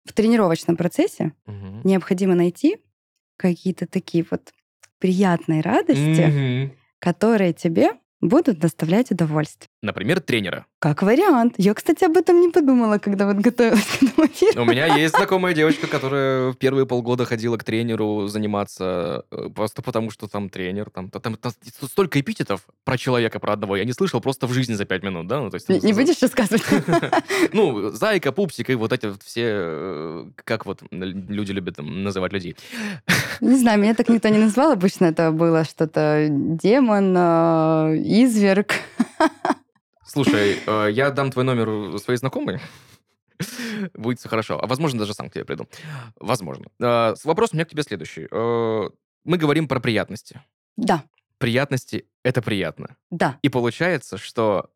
в тренировочном процессе угу. необходимо найти какие-то такие вот приятные радости, угу. которые тебе будут доставлять удовольствие. Например, тренера. Как вариант. Я, кстати, об этом не подумала, когда вот готовилась к этому эфиру. У меня есть знакомая девочка, которая в первые полгода ходила к тренеру заниматься э, просто потому, что там тренер. Там, там, там столько эпитетов про человека, про одного я не слышал просто в жизни за пять минут, да? Ну, то есть, не, не будешь рассказывать? Ну, зайка, пупсик и вот эти вот все, э, как вот люди любят называть людей. Не знаю, меня так никто не назвал. Обычно это было что-то демон, э, изверг. Слушай, э, я дам твой номер своей знакомой. Будет все хорошо. А возможно, даже сам к тебе приду. Возможно. Э, вопрос у меня к тебе следующий. Э, мы говорим про приятности. Да. Приятности — это приятно. Да. И получается, что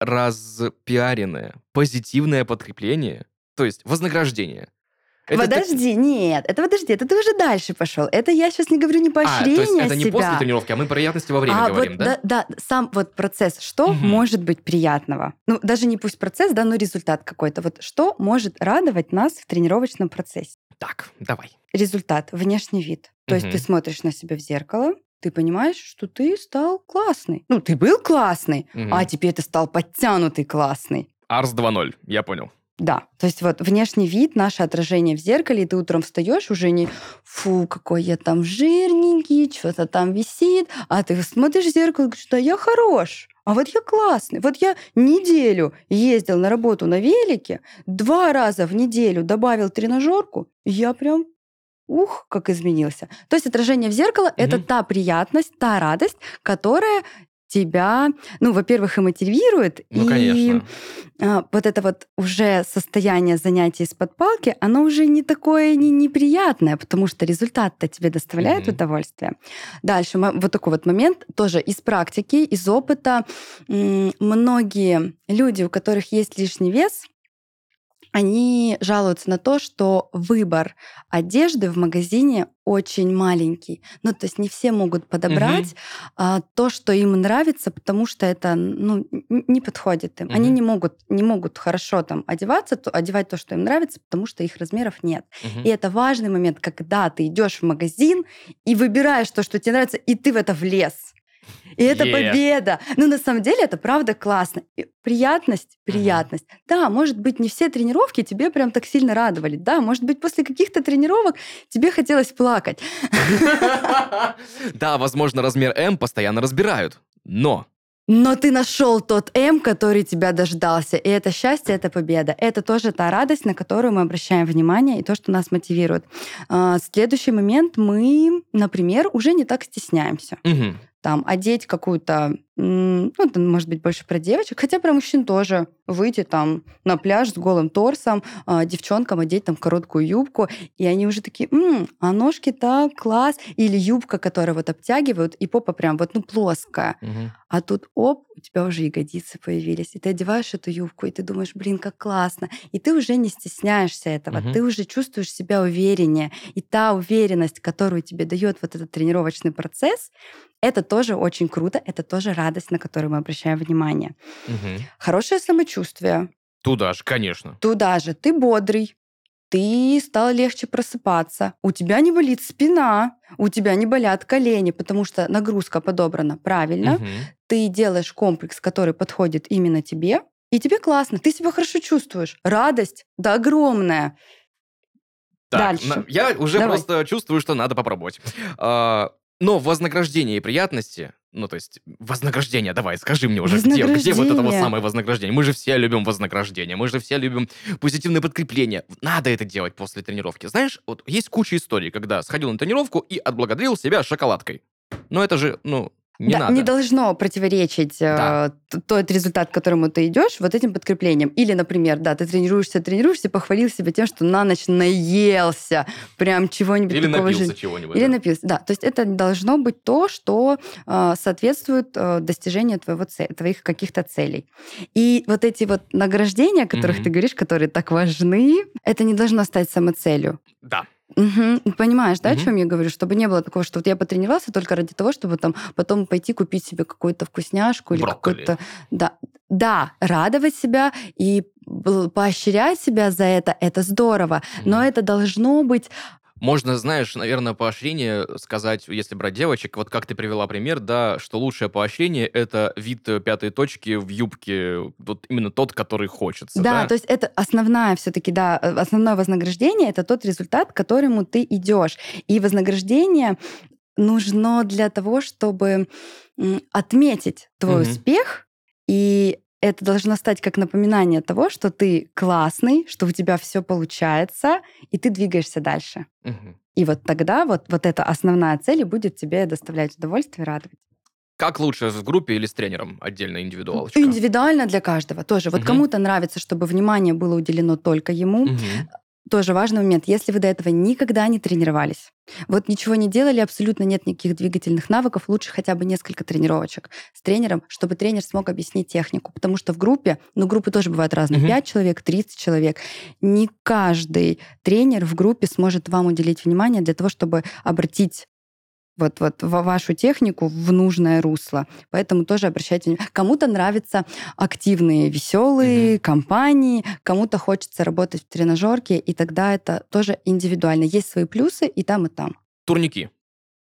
распиаренное позитивное подкрепление, то есть вознаграждение, это подожди, так... нет, это подожди, это ты уже дальше пошел. Это я сейчас не говорю не поощрение а, то есть это не себя. после тренировки, а мы приятности во время а говорим, вот, да? да? Да, сам вот процесс. Что угу. может быть приятного? Ну, даже не пусть процесс, да, но результат какой-то. Вот что может радовать нас в тренировочном процессе? Так, давай. Результат, внешний вид. То угу. есть ты смотришь на себя в зеркало, ты понимаешь, что ты стал классный. Ну, ты был классный, угу. а теперь ты стал подтянутый классный. Арс 2.0, я понял. Да, то есть вот внешний вид, наше отражение в зеркале, и ты утром встаешь уже не «фу, какой я там жирненький, что-то там висит», а ты смотришь в зеркало и говоришь «да я хорош». А вот я классный. Вот я неделю ездил на работу на велике, два раза в неделю добавил тренажерку, и я прям ух, как изменился. То есть отражение в зеркало угу. это та приятность, та радость, которая тебя, ну, во-первых, и мотивирует, ну, и конечно. А, вот это вот уже состояние занятий из-под палки, оно уже не такое не неприятное, потому что результат-то тебе доставляет mm-hmm. удовольствие. Дальше вот такой вот момент тоже из практики, из опыта. Многие люди, у которых есть лишний вес, они жалуются на то, что выбор одежды в магазине очень маленький. Ну, то есть не все могут подобрать угу. а, то, что им нравится, потому что это ну, не подходит им. Угу. Они не могут, не могут хорошо там одеваться, то, одевать то, что им нравится, потому что их размеров нет. Угу. И это важный момент, когда ты идешь в магазин и выбираешь то, что тебе нравится, и ты в это влез. И это yeah. победа. Ну, на самом деле, это правда классно. И приятность, приятность. Uh-huh. Да, может быть, не все тренировки тебе прям так сильно радовали. Да, может быть, после каких-то тренировок тебе хотелось плакать. Да, возможно, размер М постоянно разбирают. Но но ты нашел тот М, который тебя дождался. И это счастье, это победа. Это тоже та радость, на которую мы обращаем внимание, и то, что нас мотивирует. А, следующий момент мы, например, уже не так стесняемся. Угу там одеть какую-то, ну, это может быть больше про девочек, хотя про мужчин тоже выйти там на пляж с голым торсом, а, девчонкам одеть там короткую юбку, и они уже такие, М, а ножки так, класс, или юбка, которая вот обтягивают, и попа прям вот, ну, плоская. Угу. А тут, оп, у тебя уже ягодицы появились, и ты одеваешь эту юбку, и ты думаешь, блин, как классно, и ты уже не стесняешься этого, угу. ты уже чувствуешь себя увереннее, и та уверенность, которую тебе дает вот этот тренировочный процесс, это тоже очень круто, это тоже радость, на которую мы обращаем внимание. Угу. Хорошее самочувствие. Туда же, конечно. Туда же. Ты бодрый, ты стал легче просыпаться, у тебя не болит спина, у тебя не болят колени, потому что нагрузка подобрана правильно, угу. ты делаешь комплекс, который подходит именно тебе, и тебе классно, ты себя хорошо чувствуешь. Радость, да, огромная. Так, Дальше. я уже Давай. просто чувствую, что надо попробовать. А, но вознаграждение и приятности, ну, то есть, вознаграждение, давай, скажи мне уже, где, где вот это вот самое вознаграждение? Мы же все любим вознаграждение, мы же все любим позитивное подкрепление. Надо это делать после тренировки. Знаешь, вот есть куча историй, когда сходил на тренировку и отблагодарил себя шоколадкой. Но это же, ну, не, да, надо. не должно противоречить да. э, тот результат, к которому ты идешь, вот этим подкреплением. Или, например, да, ты тренируешься, тренируешься, похвалил себя тем, что на ночь наелся прям чего-нибудь Или такого напился же... чего-нибудь. Или да. напился, да. То есть это должно быть то, что э, соответствует э, достижению твоего цель, твоих каких-то целей. И вот эти вот награждения, о которых mm-hmm. ты говоришь, которые так важны, это не должно стать самоцелью. Да. Угу. Понимаешь, да, угу. о чем я говорю? Чтобы не было такого, что вот я потренировался только ради того, чтобы там потом пойти купить себе какую-то вкусняшку или какую-то... Да, да, радовать себя и поощрять себя за это, это здорово. Но это должно быть Можно, знаешь, наверное, поощрение сказать, если брать девочек, вот как ты привела пример, да, что лучшее поощрение — это вид э, пятой точки в юбке, вот именно тот, который хочется. Да, да? то есть это основная все-таки, да, э, основное вознаграждение — это тот результат, к которому ты идешь. И вознаграждение нужно для того, чтобы отметить твой угу. успех и это должно стать как напоминание того, что ты классный, что у тебя все получается, и ты двигаешься дальше. Угу. И вот тогда вот, вот эта основная цель будет тебе доставлять удовольствие и радовать. Как лучше, с группой или с тренером отдельно, индивидуалочка? Индивидуально для каждого тоже. Вот угу. кому-то нравится, чтобы внимание было уделено только ему. Угу тоже важный момент. Если вы до этого никогда не тренировались, вот ничего не делали, абсолютно нет никаких двигательных навыков, лучше хотя бы несколько тренировочек с тренером, чтобы тренер смог объяснить технику. Потому что в группе, ну, группы тоже бывают разные, угу. 5 человек, 30 человек, не каждый тренер в группе сможет вам уделить внимание для того, чтобы обратить вот, вот вашу технику в нужное русло. Поэтому тоже обращайте внимание. Кому-то нравятся активные, веселые угу. компании, кому-то хочется работать в тренажерке, и тогда это тоже индивидуально. Есть свои плюсы и там, и там. Турники.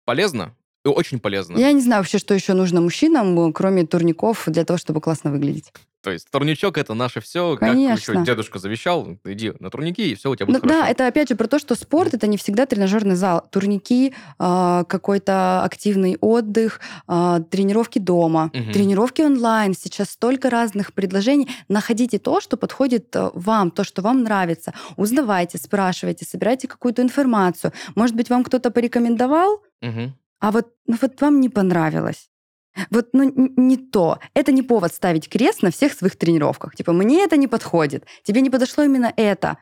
Полезно? Очень полезно. Я не знаю вообще, что еще нужно мужчинам, кроме турников, для того, чтобы классно выглядеть. То есть турничок это наше все, Конечно. как еще дедушка завещал, иди на турники, и все у тебя будет ну, хорошо. Да, это опять же про то, что спорт это не всегда тренажерный зал. Турники, э, какой-то активный отдых, э, тренировки дома, угу. тренировки онлайн. Сейчас столько разных предложений. Находите то, что подходит э, вам, то, что вам нравится. Узнавайте, спрашивайте, собирайте какую-то информацию. Может быть, вам кто-то порекомендовал, угу. А вот, ну, вот вам не понравилось. Вот ну, не то. Это не повод ставить крест на всех своих тренировках. Типа, мне это не подходит, тебе не подошло именно это.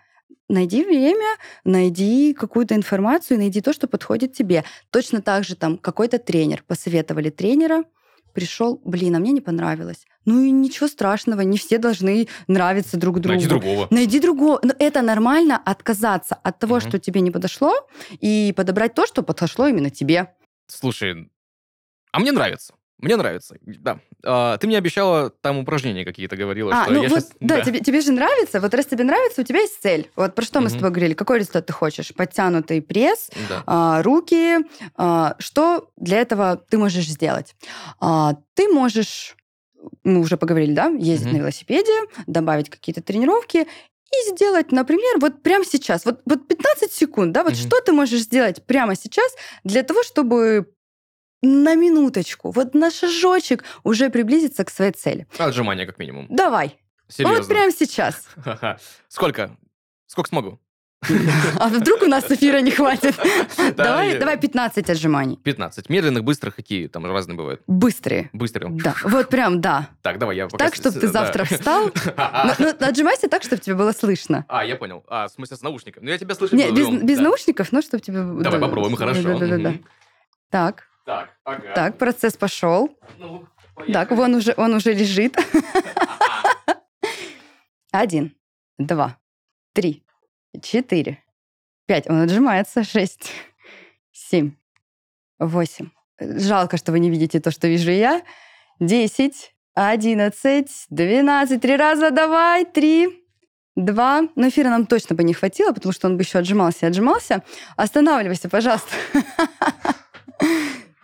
Найди время, найди какую-то информацию, найди то, что подходит тебе. Точно так же там какой-то тренер, посоветовали тренера, пришел, блин, а мне не понравилось. Ну и ничего страшного, не все должны нравиться друг другу. Найди другого. Найди другого. Но это нормально отказаться от того, угу. что тебе не подошло, и подобрать то, что подошло именно тебе. Слушай, а мне нравится. Мне нравится, да. А, ты мне обещала там упражнения какие-то говорила. А, что ну я вот, сейчас... да, да. Тебе, тебе же нравится. Вот раз тебе нравится, у тебя есть цель. Вот про что мы угу. с тобой говорили. Какой результат ты хочешь? Подтянутый пресс, да. а, руки. А, что для этого ты можешь сделать? А, ты можешь мы уже поговорили, да, ездить угу. на велосипеде, добавить какие-то тренировки и сделать, например, вот прямо сейчас, вот, вот 15 секунд, да, вот угу. что ты можешь сделать прямо сейчас для того, чтобы на минуточку, вот на шажочек уже приблизиться к своей цели. Отжимания как минимум. Давай. Серьезно? Вот прямо сейчас. Сколько? Сколько смогу? А вдруг у нас эфира не хватит? Давай, давай 15 отжиманий. 15. Медленных, быстрых, какие там разные бывают? Быстрые. Быстрые. Да, вот прям, да. Так, давай, я пока... Так, чтобы ты завтра встал. Ну, отжимайся так, чтобы тебе было слышно. А, я понял. А, в смысле, с наушниками. Ну, я тебя слышу. Нет, без наушников, но чтобы тебе... Давай попробуем, хорошо. Да-да-да. Так. Так, ага. Так, процесс пошел. Ну, так, вон уже, он уже лежит. Один, два, три, четыре, пять. Он отжимается. Шесть, семь, восемь. Жалко, что вы не видите то, что вижу я. Десять, одиннадцать, двенадцать. Три раза давай. Три, два. Но эфира нам точно бы не хватило, потому что он бы еще отжимался и отжимался. Останавливайся, пожалуйста.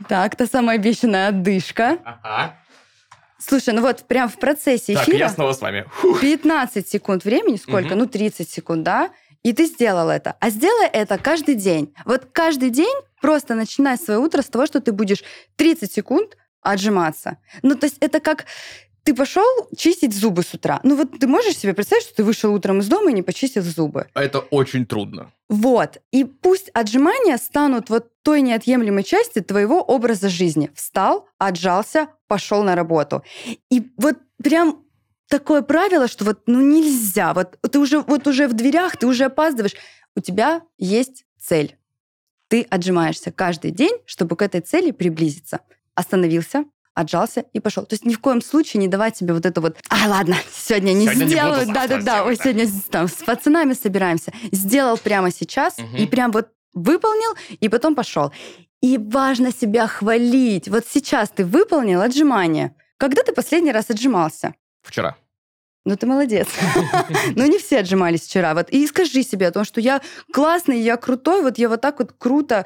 Так, та самая обещанная отдышка. Ага. Слушай, ну вот прям в процессе эфира... Так, я снова с вами. 15 секунд времени, сколько? Угу. Ну, 30 секунд, да? И ты сделал это. А сделай это каждый день. Вот каждый день просто начинай свое утро с того, что ты будешь 30 секунд отжиматься. Ну, то есть это как ты пошел чистить зубы с утра. Ну вот ты можешь себе представить, что ты вышел утром из дома и не почистил зубы? Это очень трудно. Вот. И пусть отжимания станут вот той неотъемлемой части твоего образа жизни. Встал, отжался, пошел на работу. И вот прям такое правило, что вот ну нельзя. Вот ты уже, вот уже в дверях, ты уже опаздываешь. У тебя есть цель. Ты отжимаешься каждый день, чтобы к этой цели приблизиться. Остановился, отжался и пошел. То есть ни в коем случае не давать себе вот это вот, а ладно, сегодня не сегодня сделаю, да-да-да, ой, сегодня там с пацанами собираемся. Сделал прямо сейчас угу. и прям вот выполнил, и потом пошел. И важно себя хвалить. Вот сейчас ты выполнил отжимание. Когда ты последний раз отжимался? Вчера. Ну, ты молодец. Ну, не все отжимались вчера. Вот и скажи себе о том, что я классный, я крутой, вот я вот так вот круто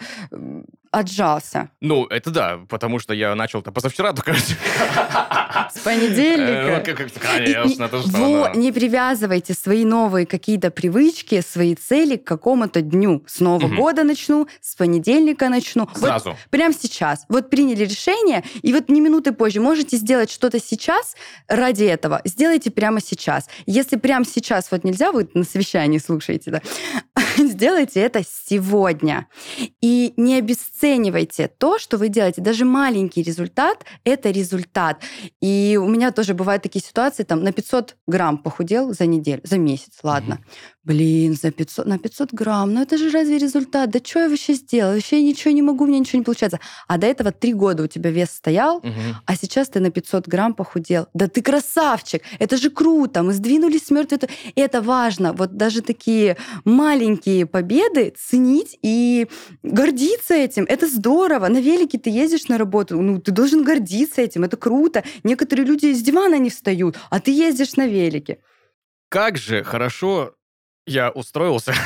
отжался. Ну, это да, потому что я начал-то позавчера только. С понедельника. Э, ну, конечно, это что. Не привязывайте свои новые какие-то привычки, свои цели к какому-то дню. С Нового года начну, с понедельника начну. Сразу. Прямо сейчас. Вот приняли решение, и вот не минуты позже можете сделать что-то сейчас ради этого. Сделайте прямо сейчас. Если прямо сейчас вот нельзя, вы на совещании слушаете, да, сделайте это сегодня. И не обесценивайте то, что вы делаете. Даже маленький результат — это результат. И у меня тоже бывают такие ситуации, там, на 500 грамм похудел за неделю, за месяц, ладно. Блин, за 500, на 500 грамм, ну это же разве результат? Да что я вообще сделала? Вообще я ничего не могу, у меня ничего не получается. А до этого три года у тебя вес стоял, угу. а сейчас ты на 500 грамм похудел. Да ты красавчик! Это же круто! Мы сдвинулись с мертвой... Это важно. Вот даже такие маленькие победы ценить и гордиться этим. Это здорово. На велике ты ездишь на работу, ну ты должен гордиться этим. Это круто. Некоторые люди с дивана не встают, а ты ездишь на велике. Как же хорошо я устроился.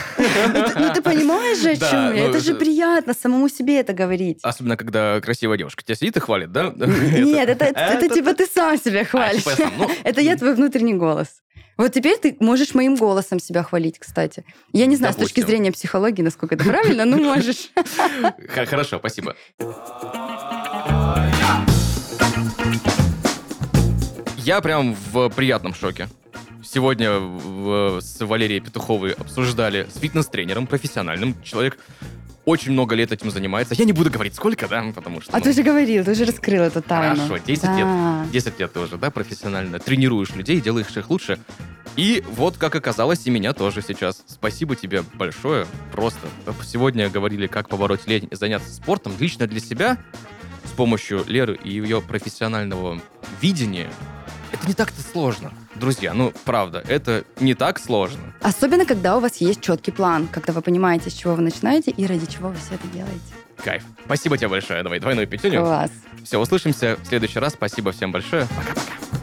Ну, ты понимаешь же, о чем я? Это же приятно самому себе это говорить. Особенно, когда красивая девушка тебя сидит и хвалит, да? Нет, это типа ты сам себя а, хвалишь. Ну, это я твой внутренний голос. Вот теперь ты можешь моим голосом себя хвалить, кстати. Я не знаю, с точки зрения психологии, насколько это правильно, но можешь. Хорошо, спасибо. Я прям в приятном шоке. Сегодня в, с Валерией Петуховой обсуждали с фитнес-тренером, профессиональным. Человек очень много лет этим занимается. Я не буду говорить, сколько, да, потому что... А ну, ты же говорил, ты же раскрыл эту тайну. Хорошо, 10 да. лет. 10 лет ты уже, да, профессионально тренируешь людей, делаешь их лучше. И вот, как оказалось, и меня тоже сейчас. Спасибо тебе большое. Просто. Сегодня говорили, как побороть лень и заняться спортом. Лично для себя, с помощью Леры и ее профессионального видения, это не так-то сложно. Друзья, ну, правда, это не так сложно. Особенно, когда у вас есть четкий план, когда вы понимаете, с чего вы начинаете и ради чего вы все это делаете. Кайф. Спасибо тебе большое. Давай двойную пятюню. Класс. Все, услышимся в следующий раз. Спасибо всем большое. Пока-пока.